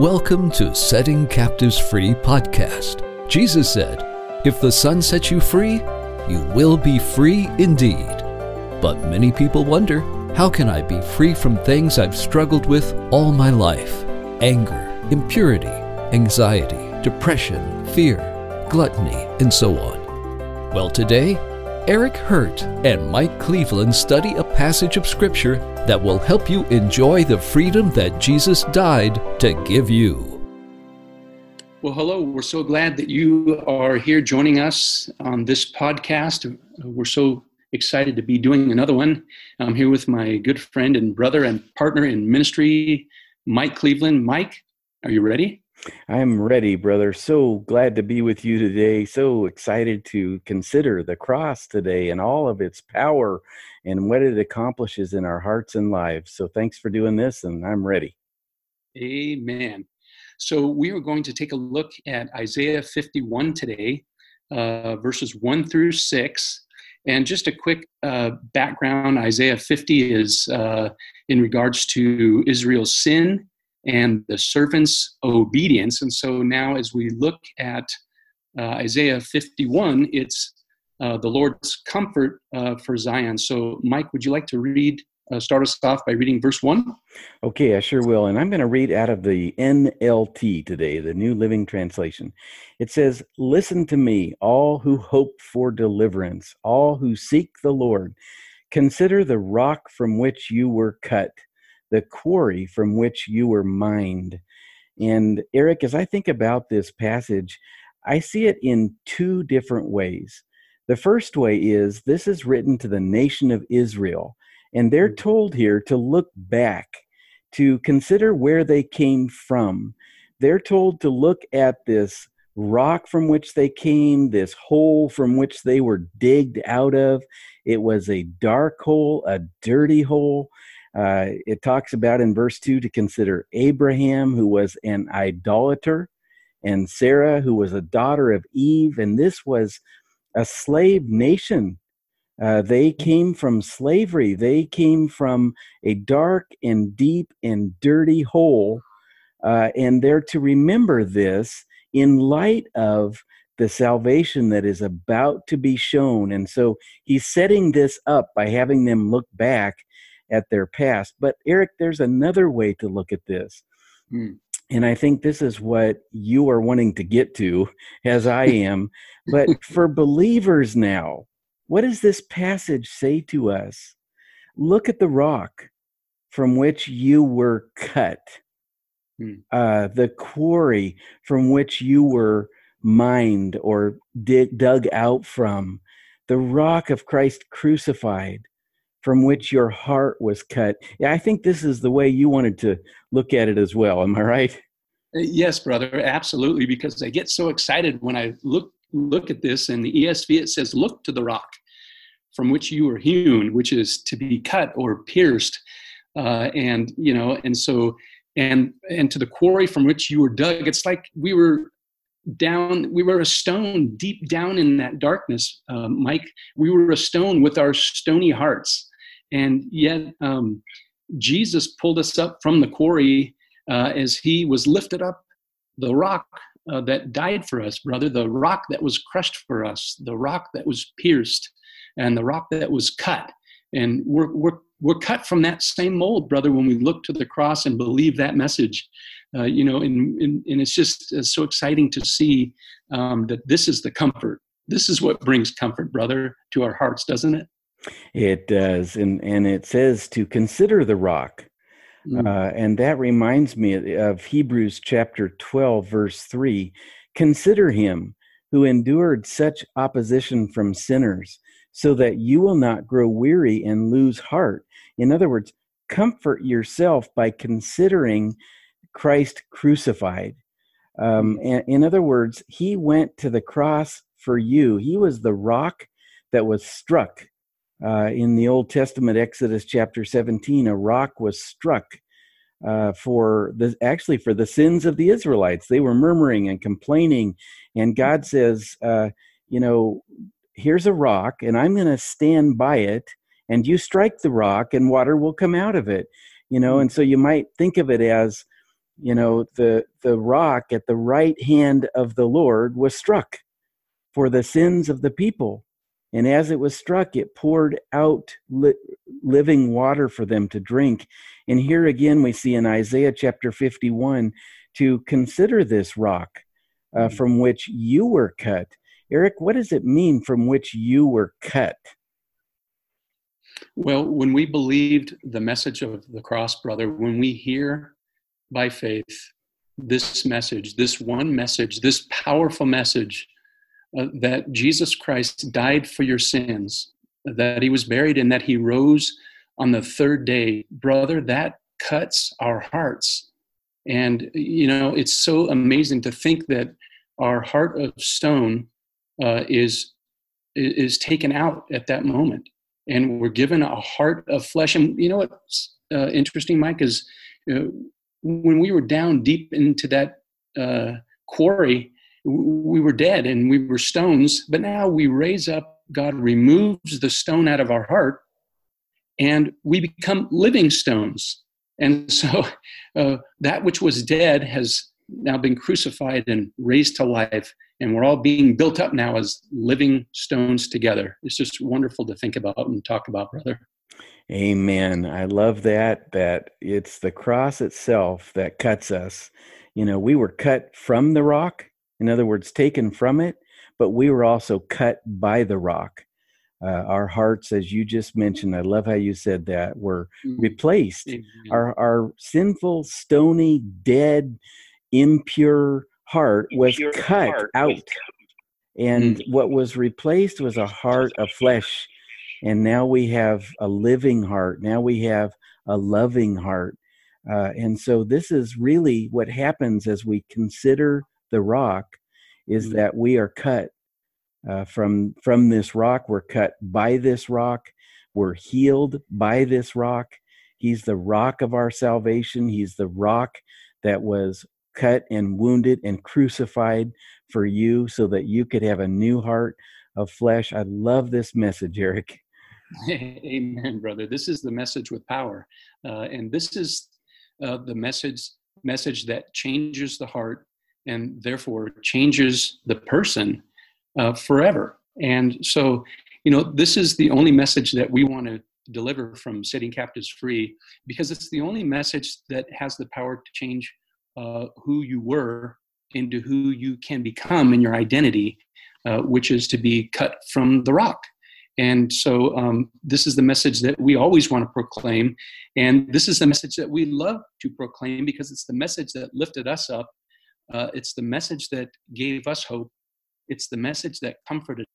Welcome to Setting Captives Free podcast. Jesus said, If the Son sets you free, you will be free indeed. But many people wonder, how can I be free from things I've struggled with all my life? Anger, impurity, anxiety, depression, fear, gluttony, and so on. Well, today, Eric Hurt and Mike Cleveland study a passage of Scripture that will help you enjoy the freedom that Jesus died to give you. Well, hello. We're so glad that you are here joining us on this podcast. We're so excited to be doing another one. I'm here with my good friend and brother and partner in ministry, Mike Cleveland. Mike, are you ready? I'm ready, brother. So glad to be with you today. So excited to consider the cross today and all of its power and what it accomplishes in our hearts and lives. So thanks for doing this, and I'm ready. Amen. So we are going to take a look at Isaiah 51 today, uh, verses 1 through 6. And just a quick uh, background Isaiah 50 is uh, in regards to Israel's sin and the servant's obedience. And so now, as we look at uh, Isaiah 51, it's uh, the Lord's comfort uh, for Zion. So, Mike, would you like to read, uh, start us off by reading verse 1? Okay, I sure will. And I'm going to read out of the NLT today, the New Living Translation. It says, Listen to me, all who hope for deliverance, all who seek the Lord. Consider the rock from which you were cut the quarry from which you were mined. And Eric, as I think about this passage, I see it in two different ways. The first way is this is written to the nation of Israel, and they're mm. told here to look back, to consider where they came from. They're told to look at this rock from which they came, this hole from which they were digged out of. It was a dark hole, a dirty hole. Uh, it talks about in verse 2 to consider Abraham, who was an idolater, and Sarah, who was a daughter of Eve, and this was a slave nation. Uh, they came from slavery. They came from a dark and deep and dirty hole. Uh, and they're to remember this in light of the salvation that is about to be shown. And so he's setting this up by having them look back at their past. But Eric, there's another way to look at this. Mm. And I think this is what you are wanting to get to, as I am. but for believers now, what does this passage say to us? Look at the rock from which you were cut, mm. uh, the quarry from which you were mined or dig, dug out from, the rock of Christ crucified from which your heart was cut. Yeah, I think this is the way you wanted to look at it as well. Am I right? Uh, yes, brother, absolutely. Because I get so excited when I look look at this. In the ESV, it says, "Look to the rock from which you were hewn, which is to be cut or pierced." Uh, and you know, and so and and to the quarry from which you were dug. It's like we were down we were a stone deep down in that darkness uh, mike we were a stone with our stony hearts and yet, um, Jesus pulled us up from the quarry uh, as he was lifted up the rock uh, that died for us, brother, the rock that was crushed for us, the rock that was pierced, and the rock that was cut. And we're, we're, we're cut from that same mold, brother, when we look to the cross and believe that message. Uh, you know, and, and, and, it's just uh, so exciting to see um, that this is the comfort. This is what brings comfort, brother, to our hearts, doesn't it? It does, and and it says to consider the rock, mm. uh, and that reminds me of Hebrews chapter twelve, verse three. Consider him who endured such opposition from sinners, so that you will not grow weary and lose heart. In other words, comfort yourself by considering Christ crucified. Um, mm. in other words, he went to the cross for you. He was the rock that was struck uh, in the Old Testament, Exodus chapter 17, a rock was struck uh, for the actually for the sins of the Israelites. They were murmuring and complaining, and God says, uh, "You know, here's a rock, and I'm going to stand by it, and you strike the rock, and water will come out of it." You know, and so you might think of it as you know, the the rock at the right hand of the Lord was struck for the sins of the people. And as it was struck, it poured out li- living water for them to drink. And here again, we see in Isaiah chapter 51 to consider this rock uh, mm-hmm. from which you were cut. Eric, what does it mean from which you were cut? Well, when we believed the message of the cross, brother, when we hear by faith this message, this one message, this powerful message uh, that Jesus Christ died for your sins, that he was buried, and that he rose on the third day, brother, that cuts our hearts. And, you know, it's so amazing to think that our heart of stone uh, is, is taken out at that moment. And we're given a heart of flesh. And you know what's uh, interesting, Mike, is uh, when we were down deep into that uh, quarry, we were dead and we were stones, but now we raise up, God removes the stone out of our heart, and we become living stones. And so uh, that which was dead has now been crucified and raised to life, and we're all being built up now as living stones together. It's just wonderful to think about and talk about, brother. Amen. I love that, that it's the cross itself that cuts us. You know, we were cut from the rock, in other words, taken from it, but we were also cut by the rock. Uh, our hearts, as you just mentioned, I love how you said that, were mm-hmm. replaced. Our, our sinful, stony, dead, impure heart was impure cut heart out. And mm-hmm. what was replaced was a heart of flesh and now we have a living heart now we have a loving heart uh, and so this is really what happens as we consider the rock is mm-hmm. that we are cut uh, from from this rock. We're cut by this rock. We're healed by this rock. He's the rock of our salvation. He's the rock that was cut and wounded and crucified for you so that you could have a new heart of flesh. I love this message eric. Amen, brother. This is the message with power, uh, and this is uh, the message message that changes the heart and therefore changes the person uh, forever. And so, you know, this is the only message that we want to deliver from setting captives free because it's the only message that has the power to change uh, who you were into who you can become in your identity, uh, which is to be cut from the rock. And so, um, this is the message that we always want to proclaim. And this is the message that we love to proclaim because it's the message that lifted us up. Uh, it's the message that gave us hope. It's the message that comforted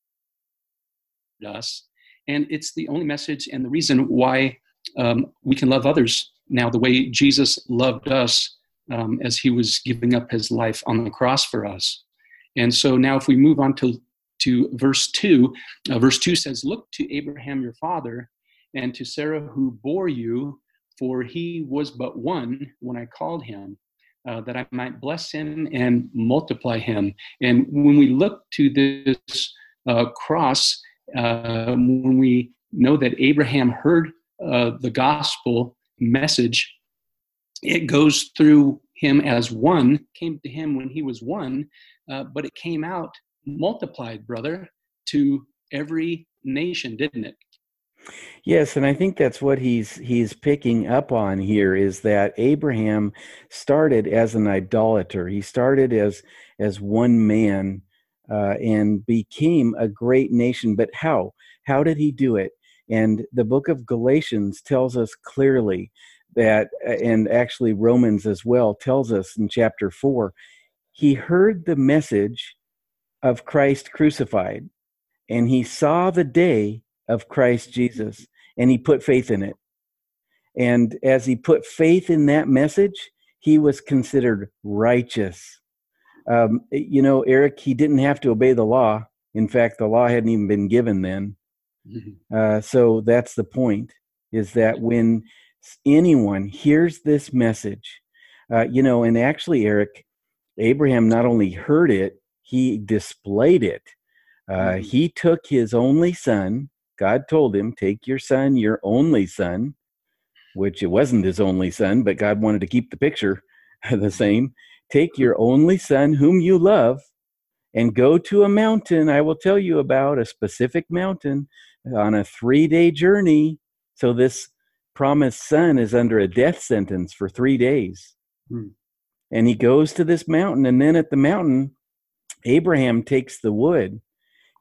us. And it's the only message and the reason why um, we can love others now the way Jesus loved us um, as he was giving up his life on the cross for us. And so now, if we move on to to verse 2. Uh, verse 2 says, Look to Abraham your father and to Sarah who bore you, for he was but one when I called him, uh, that I might bless him and multiply him. And when we look to this uh, cross, uh, when we know that Abraham heard uh, the gospel message, it goes through him as one, came to him when he was one, uh, but it came out multiplied, brother, to every nation, didn't it? Yes, and I think that's what he's he's picking up on here is that Abraham started as an idolater. He started as as one man uh, and became a great nation. But how? How did he do it? And the book of Galatians tells us clearly that, and actually Romans as well tells us in chapter four, he heard the message of Christ crucified, and he saw the day of Christ Jesus, and he put faith in it. And as he put faith in that message, he was considered righteous. Um, you know, Eric, he didn't have to obey the law. In fact, the law hadn't even been given then. Mm-hmm. Uh, so that's the point is that when anyone hears this message, uh, you know, and actually, Eric, Abraham not only heard it, he displayed it. Uh, mm-hmm. He took his only son. God told him, Take your son, your only son, which it wasn't his only son, but God wanted to keep the picture the same. Take your only son, whom you love, and go to a mountain I will tell you about, a specific mountain, on a three day journey. So this promised son is under a death sentence for three days. Hmm. And he goes to this mountain, and then at the mountain, Abraham takes the wood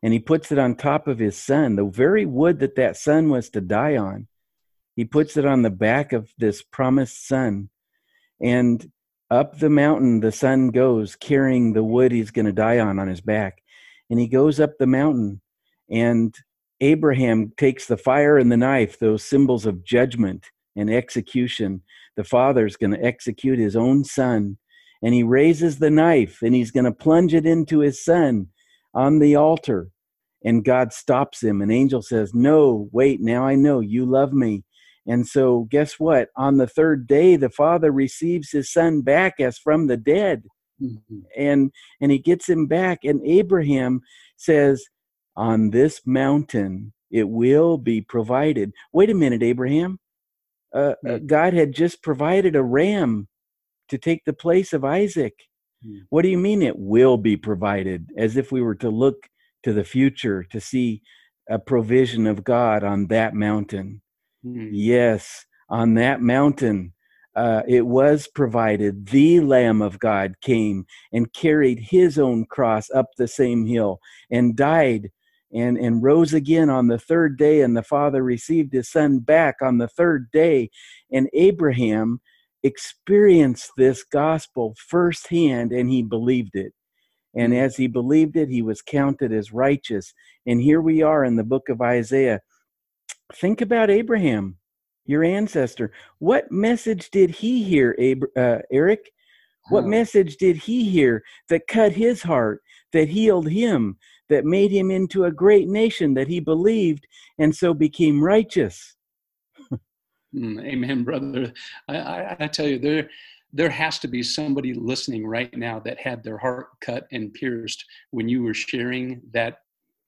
and he puts it on top of his son, the very wood that that son was to die on. He puts it on the back of this promised son. And up the mountain, the son goes carrying the wood he's going to die on on his back. And he goes up the mountain, and Abraham takes the fire and the knife, those symbols of judgment and execution. The father's going to execute his own son. And he raises the knife and he's going to plunge it into his son on the altar. And God stops him. An angel says, No, wait, now I know you love me. And so, guess what? On the third day, the father receives his son back as from the dead. Mm-hmm. And and he gets him back. And Abraham says, On this mountain it will be provided. Wait a minute, Abraham. Uh, uh, God had just provided a ram to take the place of Isaac. Mm. What do you mean it will be provided? As if we were to look to the future to see a provision of God on that mountain. Mm. Yes, on that mountain, uh, it was provided. The Lamb of God came and carried his own cross up the same hill and died and, and rose again on the third day. And the Father received his Son back on the third day. And Abraham experienced this gospel firsthand and he believed it. And mm. as he believed it, he was counted as righteous. And here we are in the book of Isaiah. Think about Abraham, your ancestor. What message did he hear, uh, Eric? What message did he hear that cut his heart, that healed him, that made him into a great nation, that he believed and so became righteous? Mm, amen, brother. I, I, I tell you, there there has to be somebody listening right now that had their heart cut and pierced when you were sharing that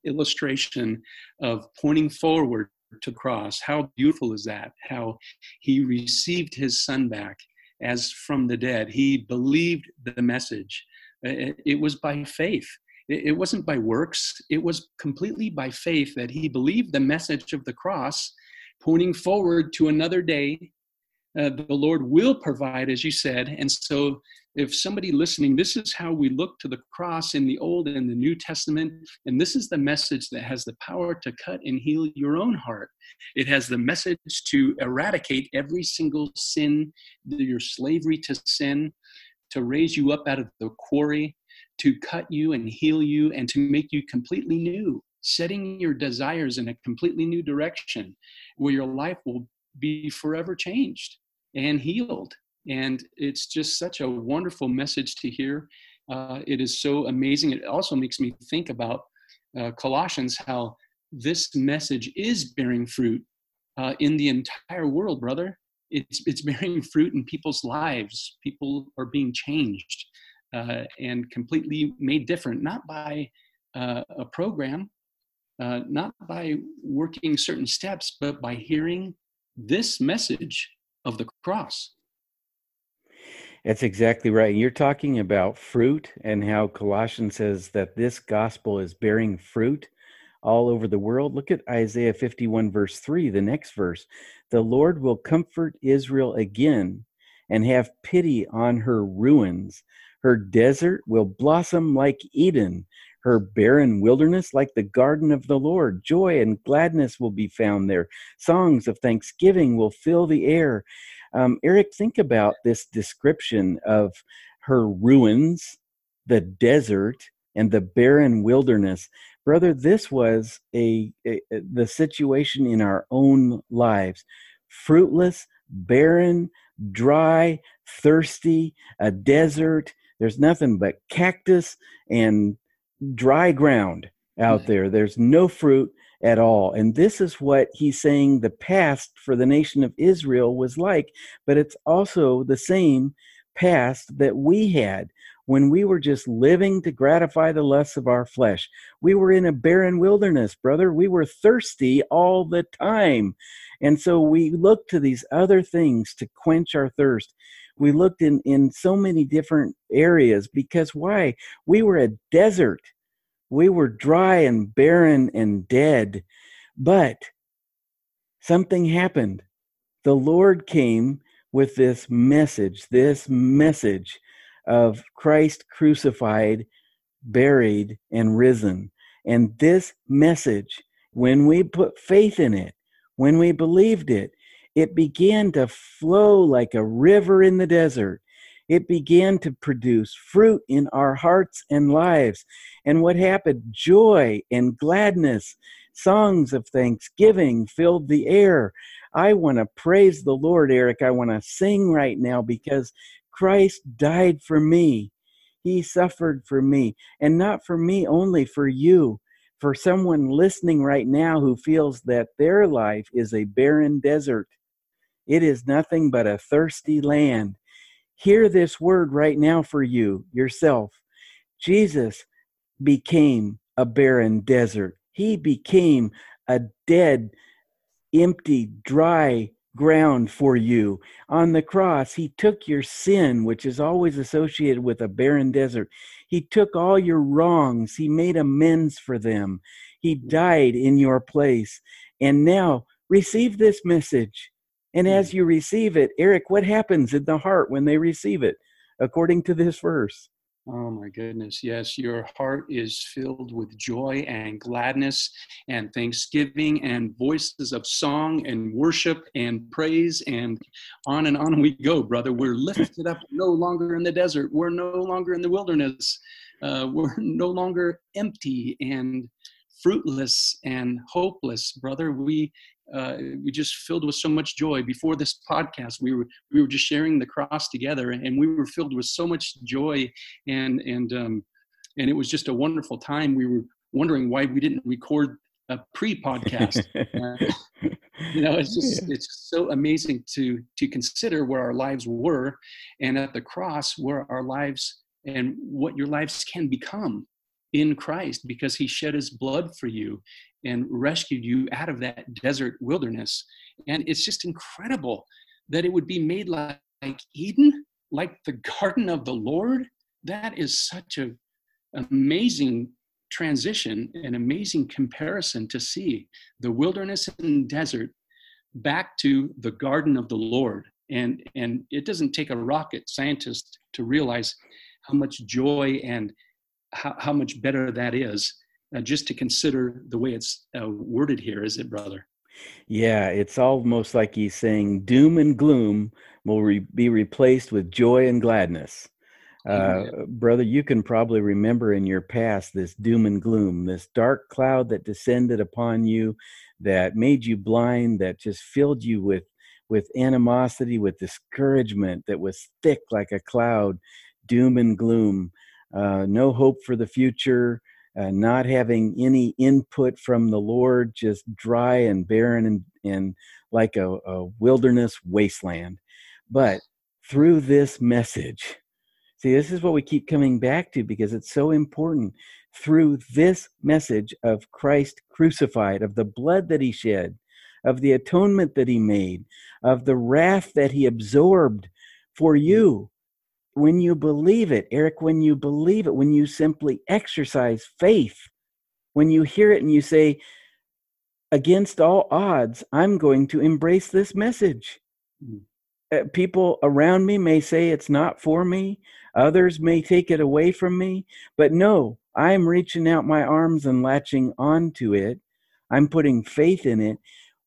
illustration of pointing forward to cross. How beautiful is that? How he received his son back as from the dead. He believed the message. It was by faith. It wasn't by works. It was completely by faith that he believed the message of the cross pointing forward to another day. Uh, the Lord will provide, as you said. And so, if somebody listening, this is how we look to the cross in the Old and the New Testament. And this is the message that has the power to cut and heal your own heart. It has the message to eradicate every single sin, your slavery to sin, to raise you up out of the quarry, to cut you and heal you, and to make you completely new setting your desires in a completely new direction where your life will be forever changed and healed. And it's just such a wonderful message to hear. Uh, it is so amazing. It also makes me think about uh, Colossians, how this message is bearing fruit uh, in the entire world, brother. It's, it's bearing fruit in people's lives. People are being changed uh, and completely made different, not by uh, a program, uh, not by working certain steps, but by hearing this message of the cross. That's exactly right. You're talking about fruit and how Colossians says that this gospel is bearing fruit all over the world. Look at Isaiah 51, verse 3, the next verse. The Lord will comfort Israel again and have pity on her ruins. Her desert will blossom like Eden, her barren wilderness like the garden of the Lord. Joy and gladness will be found there. Songs of thanksgiving will fill the air. Um, Eric, think about this description of her ruins, the desert, and the barren wilderness. Brother, this was a, a the situation in our own lives. Fruitless, barren, dry, thirsty, a desert. There's nothing but cactus and dry ground out mm-hmm. there. There's no fruit at all. And this is what he's saying the past for the nation of Israel was like, but it's also the same past that we had when we were just living to gratify the lusts of our flesh. We were in a barren wilderness, brother. We were thirsty all the time. And so we looked to these other things to quench our thirst. We looked in, in so many different areas because why? We were a desert. We were dry and barren and dead. But something happened. The Lord came with this message, this message of Christ crucified, buried, and risen. And this message, when we put faith in it, when we believed it, it began to flow like a river in the desert. It began to produce fruit in our hearts and lives. And what happened? Joy and gladness, songs of thanksgiving filled the air. I want to praise the Lord, Eric. I want to sing right now because Christ died for me. He suffered for me, and not for me only, for you for someone listening right now who feels that their life is a barren desert. It is nothing but a thirsty land. Hear this word right now for you, yourself. Jesus became a barren desert. He became a dead, empty, dry ground for you. On the cross, He took your sin, which is always associated with a barren desert. He took all your wrongs, He made amends for them. He died in your place. And now, receive this message. And as you receive it, Eric, what happens in the heart when they receive it, according to this verse? Oh my goodness. Yes, your heart is filled with joy and gladness and thanksgiving and voices of song and worship and praise and on and on we go, brother. We're lifted up no longer in the desert. We're no longer in the wilderness. Uh, we're no longer empty and fruitless and hopeless, brother. We uh, we just filled with so much joy. Before this podcast, we were we were just sharing the cross together, and we were filled with so much joy, and and um, and it was just a wonderful time. We were wondering why we didn't record a pre-podcast. uh, you know, it's just yeah. it's so amazing to to consider where our lives were, and at the cross where our lives and what your lives can become in Christ because he shed his blood for you and rescued you out of that desert wilderness. And it's just incredible that it would be made like, like Eden, like the garden of the Lord. That is such a amazing transition, an amazing comparison to see the wilderness and desert back to the garden of the Lord. And, and it doesn't take a rocket scientist to realize how much joy and how, how much better that is uh, just to consider the way it's uh, worded here, is it, brother? Yeah, it's almost like he's saying doom and gloom will re- be replaced with joy and gladness. Uh, brother, you can probably remember in your past this doom and gloom, this dark cloud that descended upon you, that made you blind, that just filled you with with animosity, with discouragement, that was thick like a cloud, doom and gloom, uh, no hope for the future, uh, not having any input from the Lord, just dry and barren and, and like a, a wilderness wasteland. But through this message, see, this is what we keep coming back to because it's so important. Through this message of Christ crucified, of the blood that he shed, of the atonement that he made, of the wrath that he absorbed for you, when you believe it, Eric, when you believe it, when you simply exercise faith, when you hear it and you say, against all odds, I'm going to embrace this message. Mm. Uh, people around me may say it's not for me, others may take it away from me, but no, I'm reaching out my arms and latching onto it. I'm putting faith in it.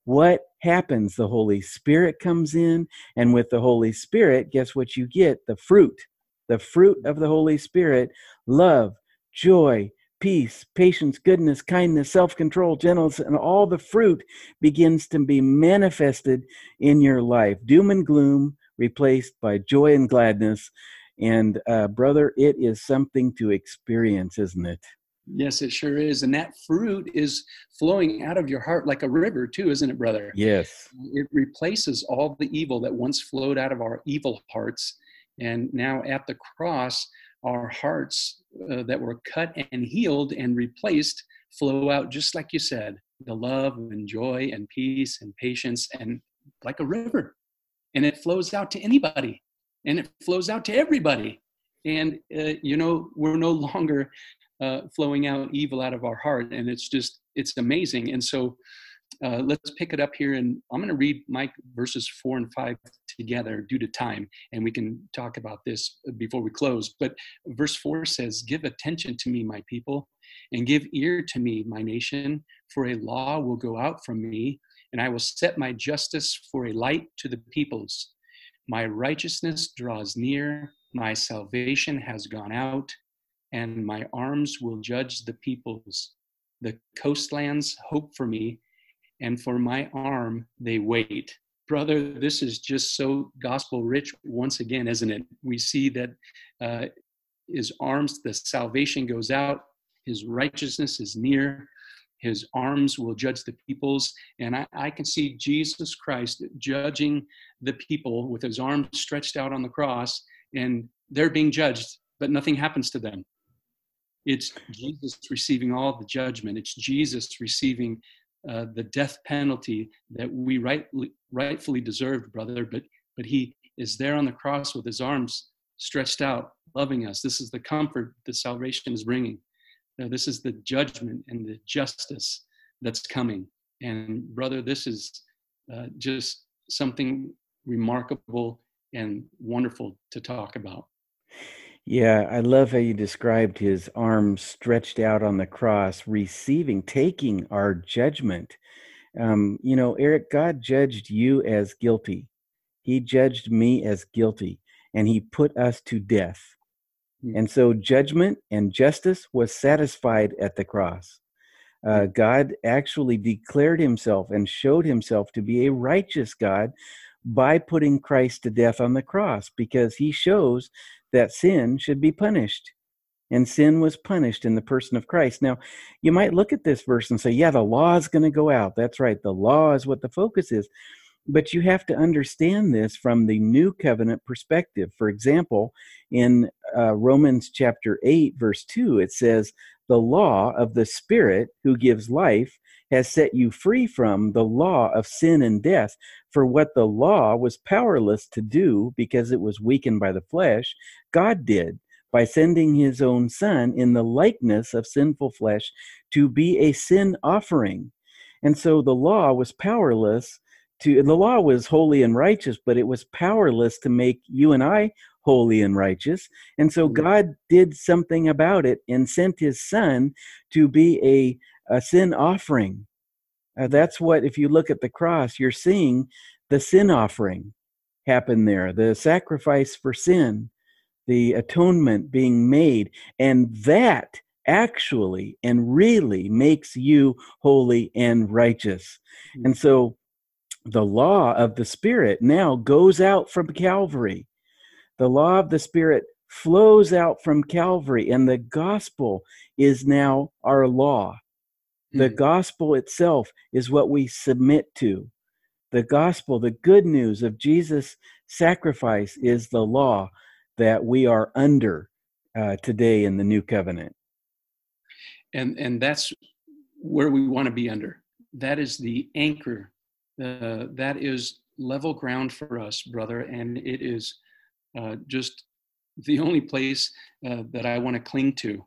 What happens? The Holy Spirit comes in, and with the Holy Spirit, guess what you get? The fruit. The fruit of the Holy Spirit love, joy, peace, patience, goodness, kindness, self control, gentleness, and all the fruit begins to be manifested in your life. Doom and gloom replaced by joy and gladness. And, uh, brother, it is something to experience, isn't it? Yes, it sure is. And that fruit is flowing out of your heart like a river, too, isn't it, brother? Yes. It replaces all the evil that once flowed out of our evil hearts. And now at the cross, our hearts uh, that were cut and healed and replaced flow out just like you said the love and joy and peace and patience and like a river. And it flows out to anybody and it flows out to everybody. And, uh, you know, we're no longer uh, flowing out evil out of our heart. And it's just, it's amazing. And so uh, let's pick it up here. And I'm going to read Mike verses four and five together due to time. And we can talk about this before we close. But verse four says, Give attention to me, my people, and give ear to me, my nation, for a law will go out from me, and I will set my justice for a light to the peoples. My righteousness draws near, my salvation has gone out, and my arms will judge the peoples. The coastlands hope for me, and for my arm they wait. Brother, this is just so gospel rich once again, isn't it? We see that uh, his arms, the salvation goes out, his righteousness is near, his arms will judge the peoples. And I, I, can see Jesus Christ judging the people with his arms stretched out on the cross, and they're being judged, but nothing happens to them. It's Jesus receiving all the judgment. It's Jesus receiving uh, the death penalty that we rightly, rightfully deserved, brother. But but he is there on the cross with his arms stretched out, loving us. This is the comfort that salvation is bringing. This is the judgment and the justice that's coming. And brother, this is uh, just something remarkable and wonderful to talk about. Yeah, I love how you described his arms stretched out on the cross, receiving, taking our judgment. Um, you know, Eric, God judged you as guilty. He judged me as guilty, and he put us to death. Hmm. And so judgment and justice was satisfied at the cross. Uh, hmm. God actually declared himself and showed himself to be a righteous God by putting Christ to death on the cross because he shows that sin should be punished. And sin was punished in the person of Christ. Now, you might look at this verse and say, yeah, the law is going to go out. That's right. The law is what the focus is. But you have to understand this from the new covenant perspective. For example, in uh, Romans chapter 8, verse 2, it says, The law of the Spirit who gives life has set you free from the law of sin and death. For what the law was powerless to do because it was weakened by the flesh, God did by sending his own Son in the likeness of sinful flesh to be a sin offering. And so the law was powerless to, the law was holy and righteous, but it was powerless to make you and I holy and righteous. And so mm-hmm. God did something about it and sent his Son to be a a sin offering. Uh, that's what, if you look at the cross, you're seeing the sin offering happen there, the sacrifice for sin, the atonement being made. And that actually and really makes you holy and righteous. And so the law of the Spirit now goes out from Calvary. The law of the Spirit flows out from Calvary, and the gospel is now our law. The mm gospel itself is what we submit to. The gospel, the good news of Jesus' sacrifice, is the law that we are under uh, today in the new covenant. And and that's where we want to be under. That is the anchor. Uh, that is level ground for us, brother, and it is uh, just the only place uh, that I want to cling to.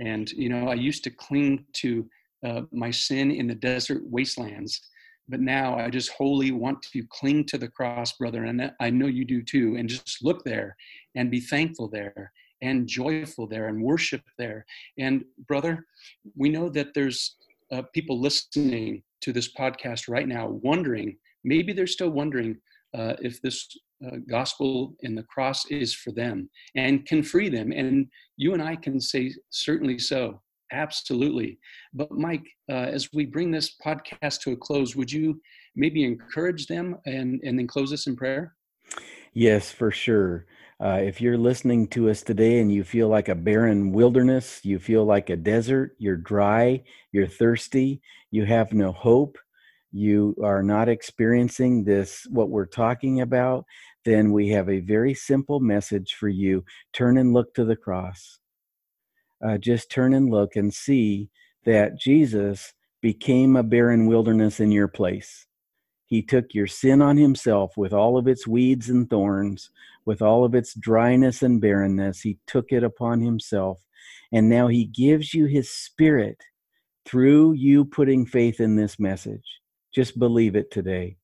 And you know, I used to cling to uh, my sin in the desert wastelands. But now I just wholly want to cling to the cross, brother. And I know you do too. And just look there and be thankful there and joyful there and worship there. And brother, we know that there's uh, people listening to this podcast right now wondering, maybe they're still wondering uh, if this uh, gospel and the cross is for them and can free them. And you and I can say, certainly so. Absolutely. But Mike, uh, as we bring this podcast to a close, would you maybe encourage them and, and then close us in prayer? Yes, for sure. Uh, if you're listening to us today and you feel like a barren wilderness, you feel like a desert, you're dry, you're thirsty, you have no hope, you are not experiencing this, what we're talking about, then we have a very simple message for you. Turn and look to the cross uh, just turn and look and see that Jesus became a barren wilderness in your place. He took your sin on himself with all of its weeds and thorns, with all of its dryness and barrenness. He took it upon himself. And now he gives you his spirit through you putting faith in this message. Just believe it today.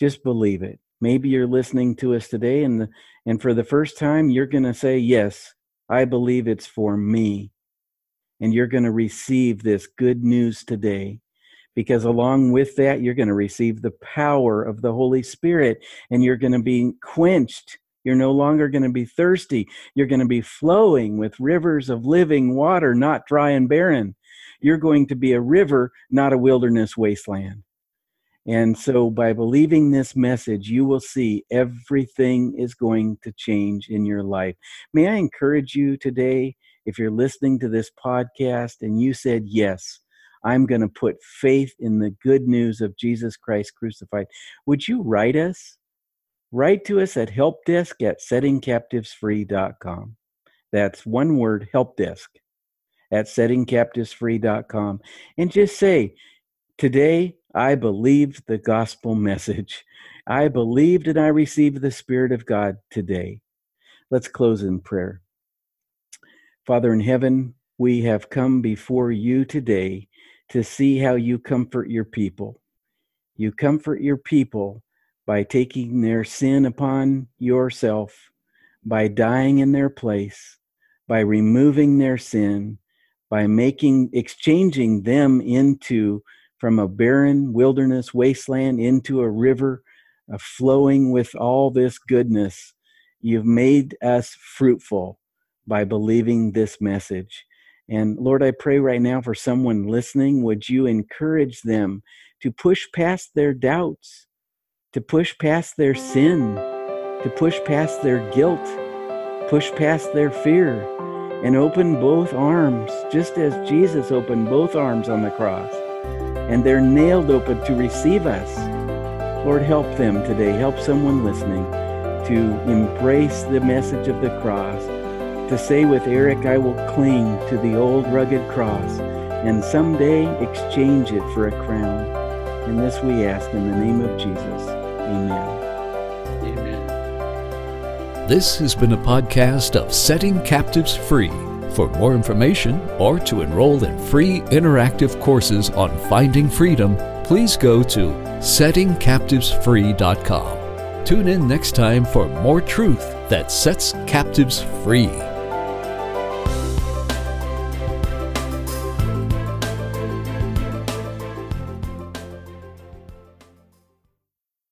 Just believe it. Maybe you're listening to us today and the, and for the first time you're going to say, "Yes, I believe it's for me." And you're going to receive this good news today because along with that, you're going to receive the power of the Holy Spirit and you're going to be quenched. You're no longer going to be thirsty. You're going to be flowing with rivers of living water, not dry and barren. You're going to be a river, not a wilderness wasteland. And so, by believing this message, you will see everything is going to change in your life. May I encourage you today, if you're listening to this podcast and you said, Yes, I'm going to put faith in the good news of Jesus Christ crucified. Would you write us? Write to us at helpdesk at settingcaptivesfree.com. That's one word, helpdesk at settingcaptivesfree.com. And just say, Today I believed the gospel message. I believed and I received the Spirit of God today. Let's close in prayer. Father in heaven, we have come before you today to see how you comfort your people. You comfort your people by taking their sin upon yourself, by dying in their place, by removing their sin, by making, exchanging them into from a barren wilderness wasteland into a river uh, flowing with all this goodness. You've made us fruitful by believing this message. And Lord, I pray right now for someone listening, would you encourage them to push past their doubts, to push past their sin, to push past their guilt, push past their fear, and open both arms, just as Jesus opened both arms on the cross. And they're nailed open to receive us. Lord, help them today. Help someone listening to embrace the message of the cross to say with Eric, I will cling to the old rugged cross and someday exchange it for a crown. And this we ask in the name of Jesus. Amen. Amen. This has been a podcast of Setting Captives Free. For more information or to enroll in free interactive courses on finding freedom, please go to settingcaptivesfree.com. Tune in next time for more truth that sets captives free.